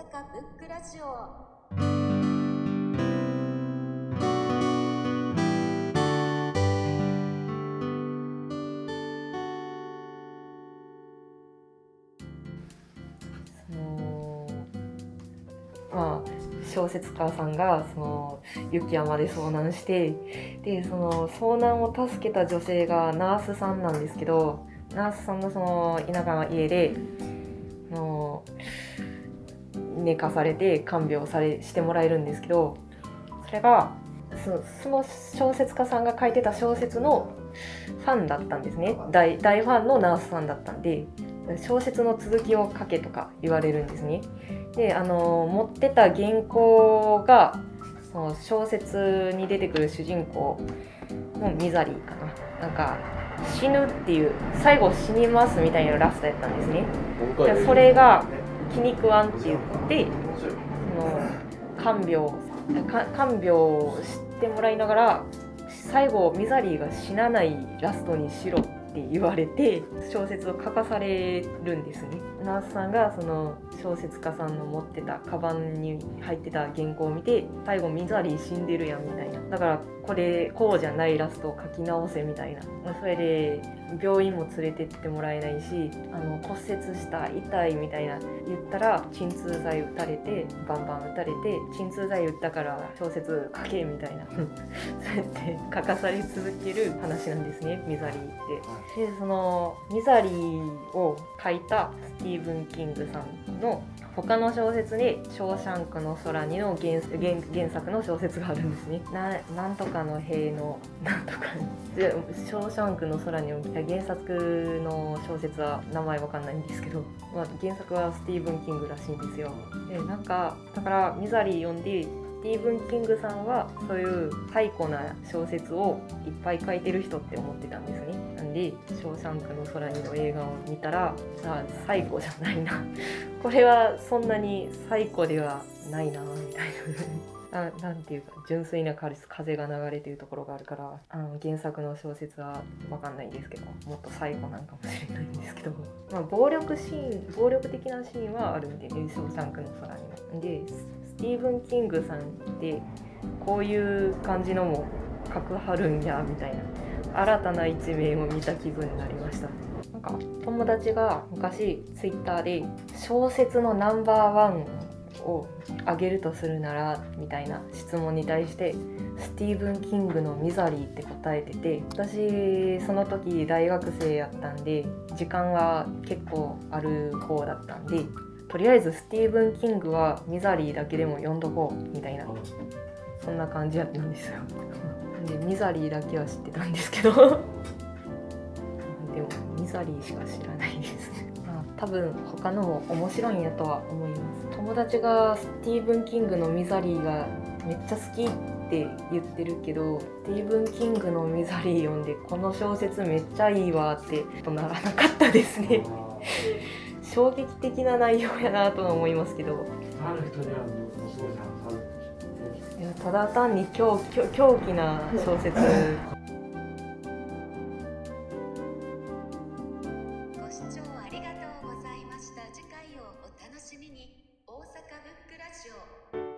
阪ブックラジオ。まあ小説家さんがその雪山で遭難してでその遭難を助けた女性がナースさんなんですけどナースさんのその田舎の家での寝かされて看病されしてもらえるんですけどそれがそその小説家さんが書いてた小説のファンだったんですね大大ファンのナースさんだったんで小説の続きを書けとか言われるんですね。であの持ってた原稿がその小説に出てくる主人公のミザリーかななんか死ぬっていう最後死にますみたいなラストやったんですね。でそれが気に食わんって言ってその看病看病を知ってもらいながら最後ミザリーが死なないラストにしろってって言われて小説を書かされるんですね。ナースさんがその小説家さんの持ってたカバンに入ってた原稿を見て最後ミザリー死んでるやんみたいな。だからこれこうじゃないラストを書き直せみたいな。それで病院も連れてってもらえないしあの骨折した痛いみたいな。言ったら鎮痛剤打たれてバンバン打たれて鎮痛剤打ったから小説書けみたいな。そうやって書かされ続ける話なんですね。ミザリーって。でそのミザリーを書いたスティーブン・キングさんの他の小説に「ショーシャンクの空に」の原原作の小説があるんですね。ななんとかの塀の なんとかでショーシャンクの空にを原作の小説は名前わかんないんですけど、まあ、原作はスティーブン・キングらしいんですよ。でなんかだからミザリー読んでスティーブン・キングさんはそういうサイコな小説をいっぱい書いてる人って思ってたんですね。で「ショーシャンクの空に」の映画を見たらあサイコじゃないな。これはそんなにサイコではないなみたいな。ななんていうか純粋な風が流れてるところがあるからあの原作の小説は分かんないんですけどもっと最古なんかもしれないんですけど、まあ、暴力シーン暴力的なシーンはあるんでね「ショーシャンクの空にも」でスティーブン・キングさんってこういう感じのも書くはるんやみたいな。新たな一面を見た気分になりました。なんか友達が昔ツイッターで小説のナンバーワンをあげるとするならみたいな質問に対してスティーブン・キングの「ミザリー」って答えてて私その時大学生やったんで時間は結構ある方だったんでとりあえずスティーブン・キングはミザリーだけでも読んどこうみたいな。そんな感じやったんですよでミザリーだけは知ってたんですけど。でもミザリーしか知らないですね。まあ多分他のも面白いんやとは思います。友達がスティーブン・キングのミザリーがめっちゃ好きって言ってるけどスティーブン・キングのミザリー読んでこの小説めっちゃいいわってとならなかったですね。衝撃的な内容やなとは思いますけど。ある人にはもうそうじゃん。あるいやただ単に狂狂狂気な小説。ご視聴ありがとうございました。次回をお楽しみに。大阪ブックラジオ。